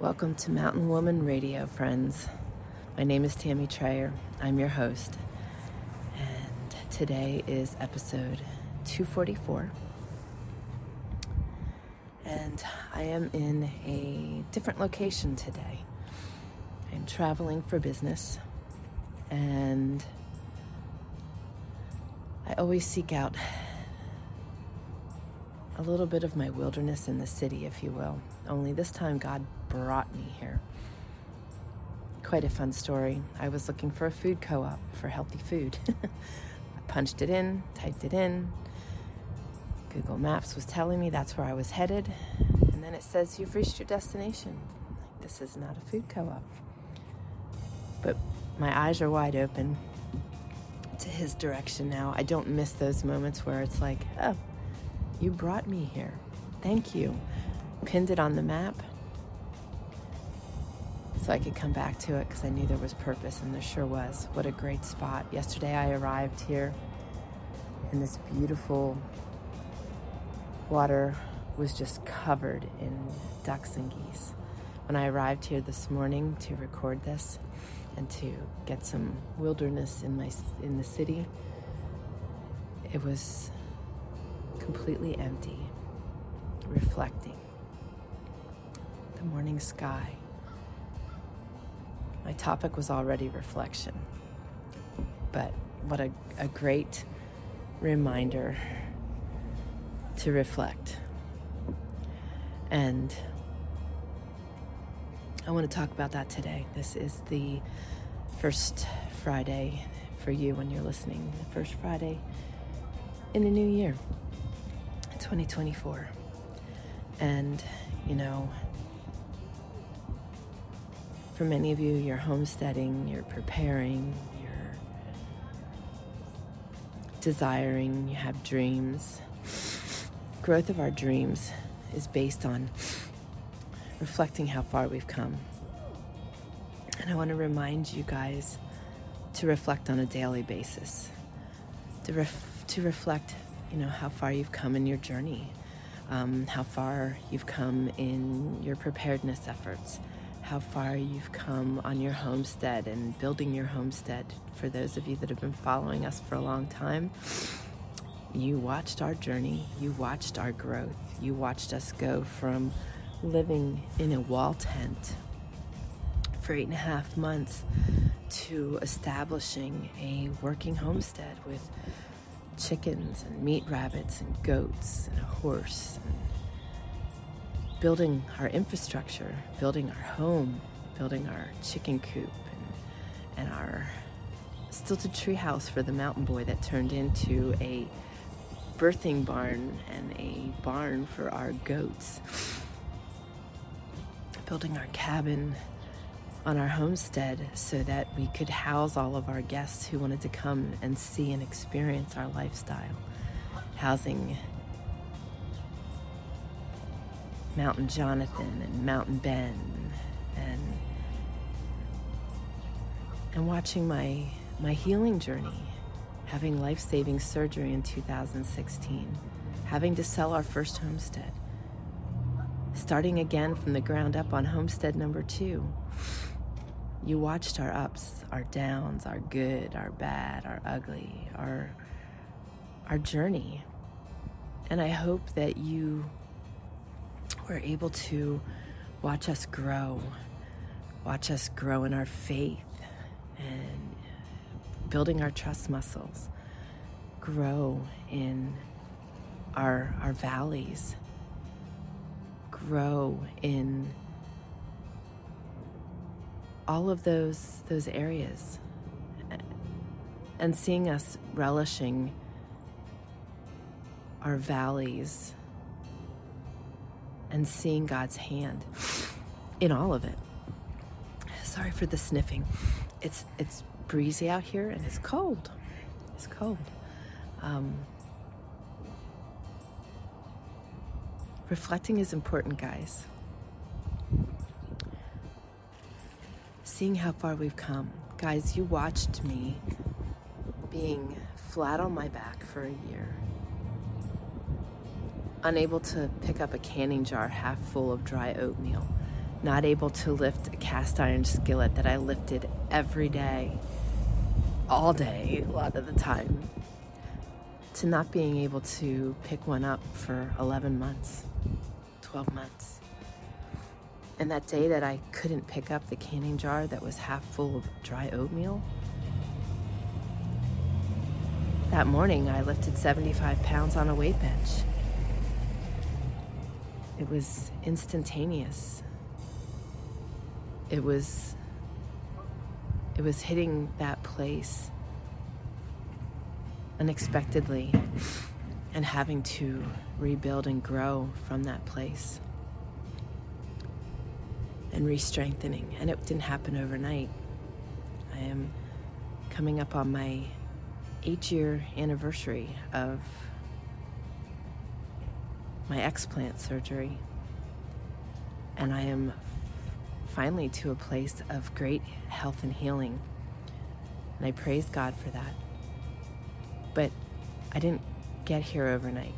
Welcome to Mountain Woman Radio, friends. My name is Tammy Trayer. I'm your host. And today is episode 244. And I am in a different location today. I'm traveling for business. And I always seek out a little bit of my wilderness in the city, if you will. Only this time, God brought me here. Quite a fun story. I was looking for a food co op for healthy food. I punched it in, typed it in. Google Maps was telling me that's where I was headed. And then it says, You've reached your destination. Like, this is not a food co op. But my eyes are wide open to his direction now. I don't miss those moments where it's like, Oh, you brought me here. Thank you. Pinned it on the map so I could come back to it because I knew there was purpose, and there sure was. What a great spot. Yesterday I arrived here, and this beautiful water was just covered in ducks and geese. When I arrived here this morning to record this and to get some wilderness in my in the city, it was completely empty, reflecting the morning sky. My topic was already reflection, but what a, a great reminder to reflect. And I want to talk about that today. This is the first Friday for you when you're listening, the first Friday in the new year. 2024. And, you know, for many of you, you're homesteading, you're preparing, you're desiring, you have dreams. Growth of our dreams is based on reflecting how far we've come. And I want to remind you guys to reflect on a daily basis, to, ref- to reflect you know, how far you've come in your journey, um, how far you've come in your preparedness efforts, how far you've come on your homestead and building your homestead. For those of you that have been following us for a long time, you watched our journey, you watched our growth, you watched us go from living in a wall tent for eight and a half months to establishing a working homestead with chickens and meat rabbits and goats and a horse and building our infrastructure, building our home, building our chicken coop and, and our stilted tree house for the mountain boy that turned into a birthing barn and a barn for our goats. Building our cabin on our homestead so that we could house all of our guests who wanted to come and see and experience our lifestyle. Housing Mountain Jonathan and Mountain Ben and and watching my my healing journey, having life-saving surgery in 2016, having to sell our first homestead, starting again from the ground up on homestead number 2 you watched our ups, our downs, our good, our bad, our ugly, our our journey. And I hope that you were able to watch us grow, watch us grow in our faith and building our trust muscles, grow in our our valleys, grow in all of those those areas. And seeing us relishing our valleys and seeing God's hand in all of it. Sorry for the sniffing. It's it's breezy out here and it's cold. It's cold. Um, reflecting is important, guys. seeing how far we've come. Guys, you watched me being flat on my back for a year, unable to pick up a canning jar half full of dry oatmeal, not able to lift a cast iron skillet that I lifted every day, all day, a lot of the time, to not being able to pick one up for 11 months, 12 months. And that day that I couldn't pick up the canning jar that was half full of dry oatmeal, that morning I lifted 75 pounds on a weight bench. It was instantaneous. It was it was hitting that place unexpectedly and having to rebuild and grow from that place and re-strengthening and it didn't happen overnight i am coming up on my eight year anniversary of my explant surgery. And I am finally to a place of great health and healing. And I praise God for that. But I didn't get here overnight.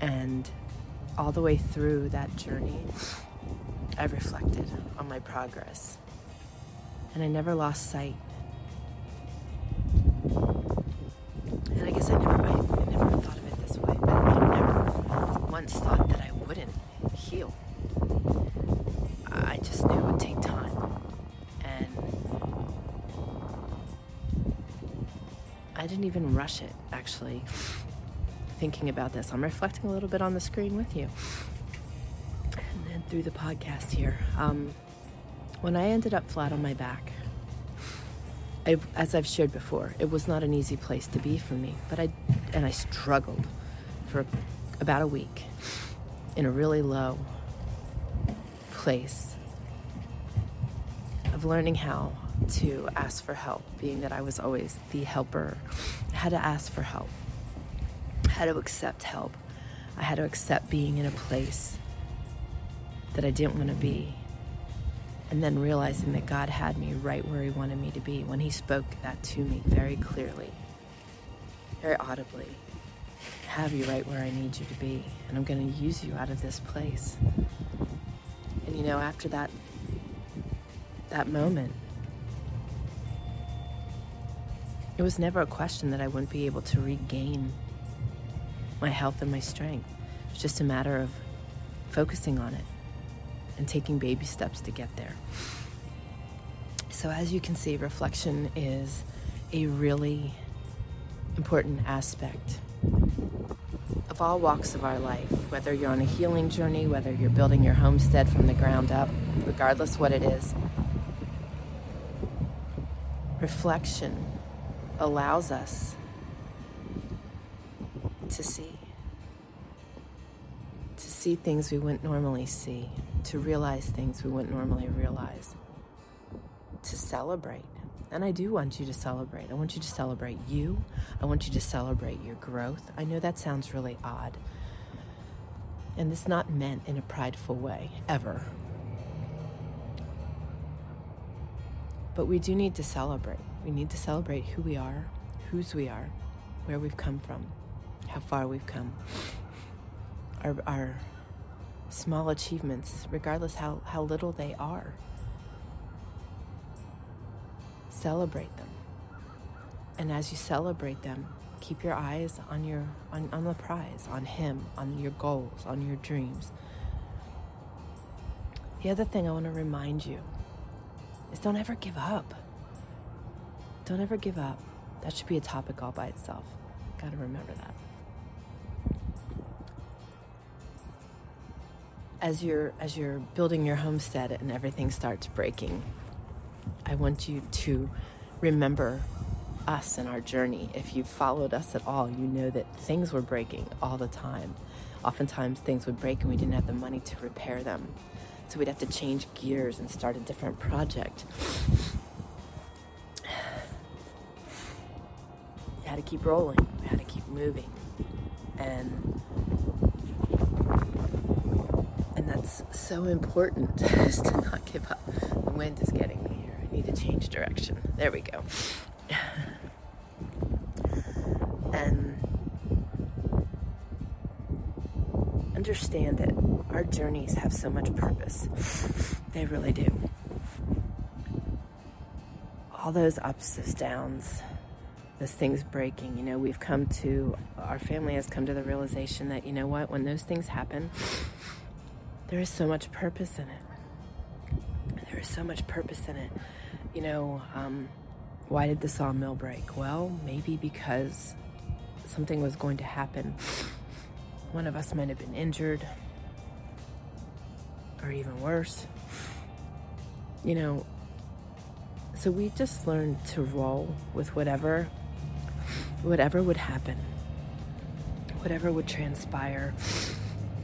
And all the way through that journey, I reflected on my progress. And I never lost sight. I didn't even rush it, actually, thinking about this. I'm reflecting a little bit on the screen with you and then through the podcast here. Um, when I ended up flat on my back, I, as I've shared before, it was not an easy place to be for me, but I and I struggled for about a week in a really low place of learning how to ask for help, being that I was always the helper. I had to ask for help. I had to accept help. I had to accept being in a place that I didn't want to be and then realizing that God had me right where He wanted me to be when He spoke that to me very clearly, very audibly. Have you right where I need you to be, and I'm going to use you out of this place. And you know, after that, that moment, it was never a question that I wouldn't be able to regain my health and my strength. It's just a matter of focusing on it and taking baby steps to get there. So, as you can see, reflection is a really important aspect of all walks of our life, whether you're on a healing journey, whether you're building your homestead from the ground up, regardless what it is. Reflection allows us to see, to see things we wouldn't normally see to realize things we wouldn't normally realize, to celebrate. And I do want you to celebrate. I want you to celebrate you. I want you to celebrate your growth. I know that sounds really odd. And it's not meant in a prideful way, ever. But we do need to celebrate. We need to celebrate who we are, whose we are, where we've come from, how far we've come, our, our small achievements, regardless how, how little they are. Celebrate them. And as you celebrate them, keep your eyes on your on, on the prize, on him, on your goals, on your dreams. The other thing I want to remind you is don't ever give up. Don't ever give up. That should be a topic all by itself. Got to remember that. as you're as you're building your homestead and everything starts breaking, I want you to remember us and our journey. If you followed us at all, you know that things were breaking all the time. Oftentimes things would break and we didn't have the money to repair them. So we'd have to change gears and start a different project. Had to keep rolling, we had to keep moving. And and that's so important is to not give up. The wind is getting me here. I need to change direction. There we go. and understand that our journeys have so much purpose. They really do. All those ups, those downs, those things breaking, you know, we've come to, our family has come to the realization that, you know what, when those things happen, there is so much purpose in it. There is so much purpose in it. You know, um, why did the sawmill break? Well, maybe because something was going to happen. One of us might have been injured, or even worse. You know, so we just learned to roll with whatever whatever would happen. Whatever would transpire,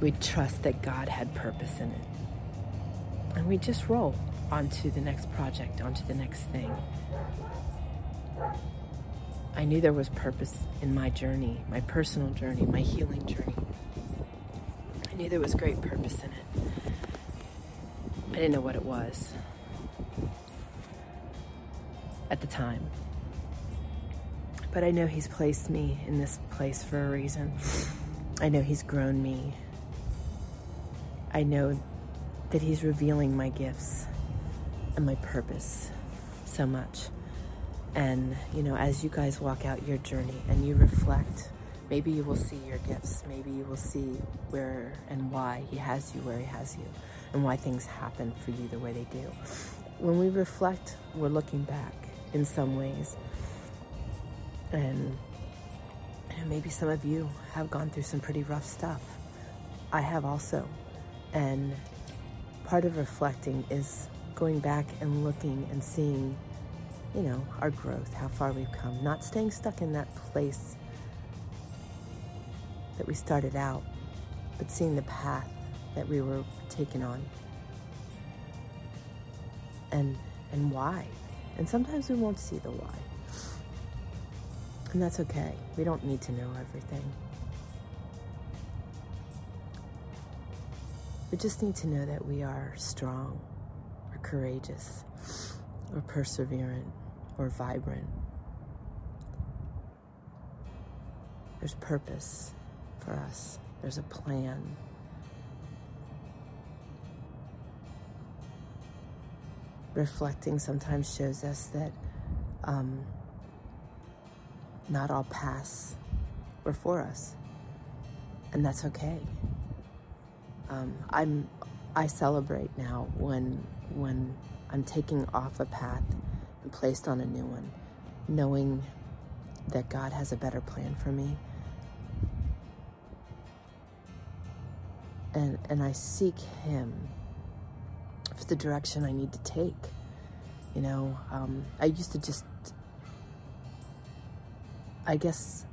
we'd trust that God had purpose in it. And we just roll onto the next project, onto the next thing. I knew there was purpose in my journey, my personal journey, my healing journey. I knew there was great purpose in it. I didn't know what it was at the time. But I know He's placed me in this place for a reason. I know He's grown me. I know that He's revealing my gifts and my purpose so much. And, you know, as you guys walk out your journey and you reflect, maybe you will see your gifts. Maybe you will see where and why He has you where He has you and why things happen for you the way they do. When we reflect, we're looking back in some ways. And, and maybe some of you have gone through some pretty rough stuff. I have also. And part of reflecting is going back and looking and seeing you know, our growth, how far we've come, not staying stuck in that place that we started out, but seeing the path that we were taken on and and why. And sometimes we won't see the why. And that's okay. We don't need to know everything. We just need to know that we are strong or courageous or perseverant or vibrant. There's purpose for us, there's a plan. Reflecting sometimes shows us that um, not all paths were for us, and that's okay. Um, I'm I celebrate now when when I'm taking off a path and placed on a new one, knowing that God has a better plan for me. And, and I seek Him for the direction I need to take. You know, um, I used to just, I guess,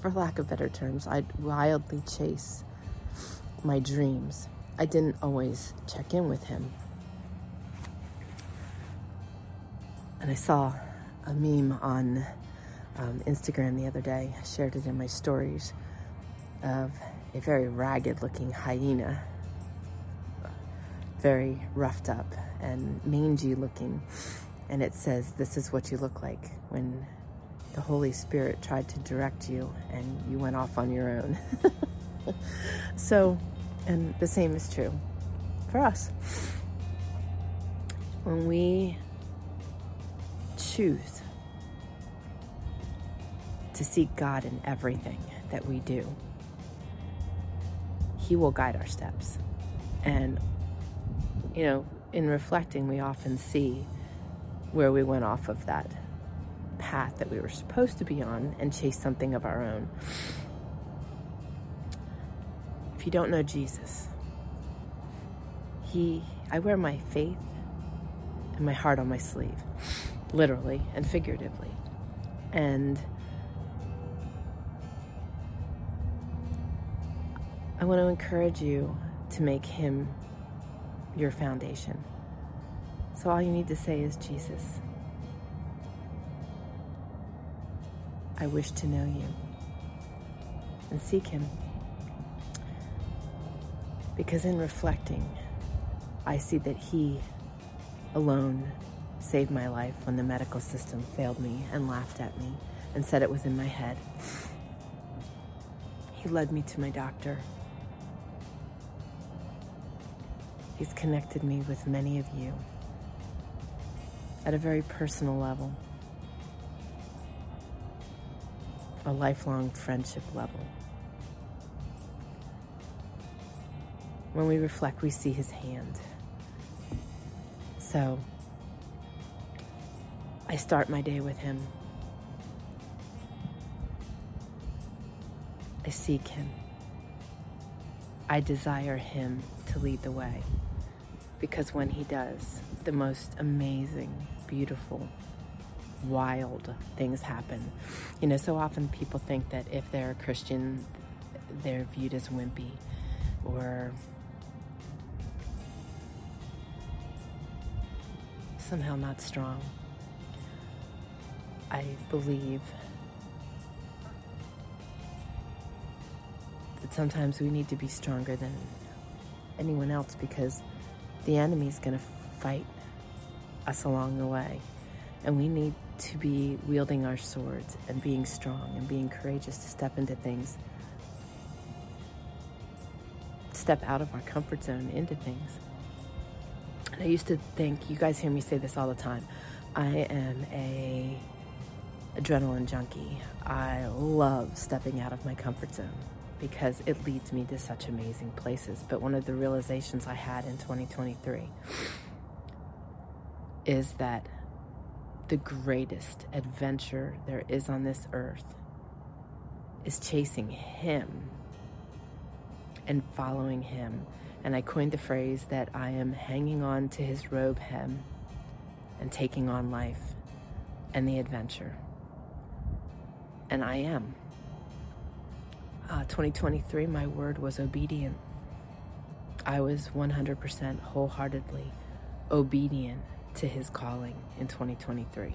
for lack of better terms, I'd wildly chase my dreams. I didn't always check in with Him. And I saw a meme on um, Instagram the other day. I shared it in my stories of a very ragged looking hyena, very roughed up and mangy looking. And it says, This is what you look like when the Holy Spirit tried to direct you and you went off on your own. so, and the same is true for us. When we choose to seek God in everything that we do, He will guide our steps. And, you know, in reflecting, we often see where we went off of that path that we were supposed to be on and chase something of our own. If you don't know Jesus, He, I wear my faith and my heart on my sleeve literally and figuratively. And I want to encourage you to make Him your foundation. So all you need to say is, Jesus, I wish to know you and seek Him. Because in reflecting, I see that He alone saved my life when the medical system failed me and laughed at me and said it was in my head. He led me to my doctor He's connected me with many of you at a very personal level, a lifelong friendship level. When we reflect, we see his hand. So I start my day with him. I seek him. I desire him to lead the way. Because when he does, the most amazing, beautiful, wild things happen. You know, so often people think that if they're a Christian, they're viewed as wimpy or somehow not strong. I believe that sometimes we need to be stronger than anyone else because the enemy is going to fight us along the way. And we need to be wielding our swords and being strong and being courageous to step into things, step out of our comfort zone into things. And I used to think, you guys hear me say this all the time, I am a adrenaline junkie. I love stepping out of my comfort zone because it leads me to such amazing places. But one of the realizations I had in 2023 is that the greatest adventure there is on this earth is chasing Him and following Him. And I coined the phrase that I am hanging on to His robe hem and taking on life and the adventure. And I am uh, 2023, my word was obedient. I was 100% wholeheartedly obedient to his calling in 2023.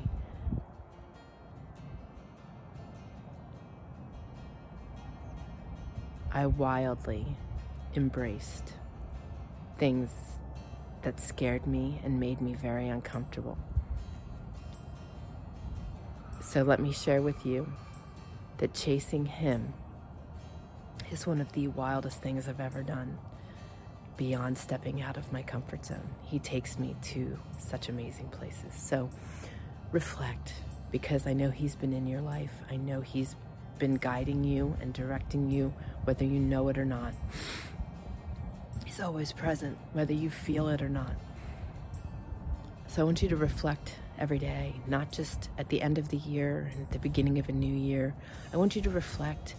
I wildly embraced things that scared me and made me very uncomfortable. So let me share with you that chasing him is one of the wildest things I've ever done beyond stepping out of my comfort zone. He takes me to such amazing places. So reflect because I know He's been in your life. I know He's been guiding you and directing you, whether you know it or not. He's always present, whether you feel it or not. So I want you to reflect every day, not just at the end of the year and at the beginning of a new year. I want you to reflect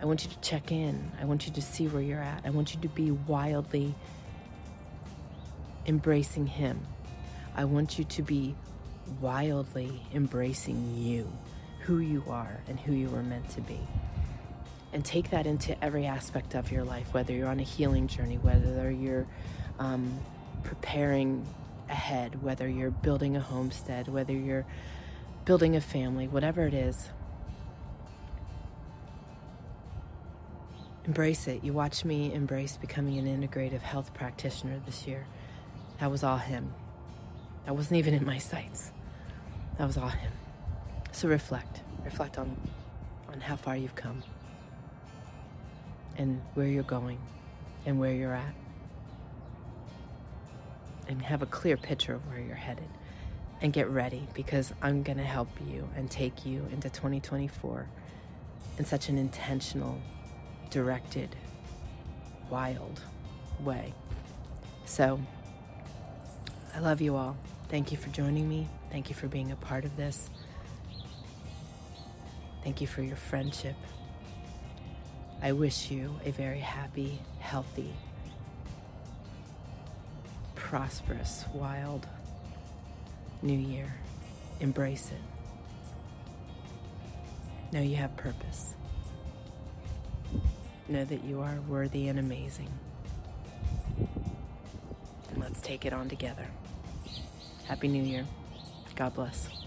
I want you to check in. I want you to see where you're at. I want you to be wildly embracing Him. I want you to be wildly embracing you, who you are, and who you were meant to be. And take that into every aspect of your life, whether you're on a healing journey, whether you're um, preparing ahead, whether you're building a homestead, whether you're building a family, whatever it is. Embrace it. You watched me embrace becoming an integrative health practitioner this year. That was all him. That wasn't even in my sights. That was all him. So reflect. Reflect on on how far you've come and where you're going and where you're at. And have a clear picture of where you're headed. And get ready because I'm going to help you and take you into 2024 in such an intentional directed, wild way. So, I love you all. Thank you for joining me. Thank you for being a part of this. Thank you for your friendship. I wish you a very happy, healthy, prosperous, wild new year. Embrace it. Know you have purpose. Know that you are worthy and amazing. And let's take it on together. Happy New Year. God bless.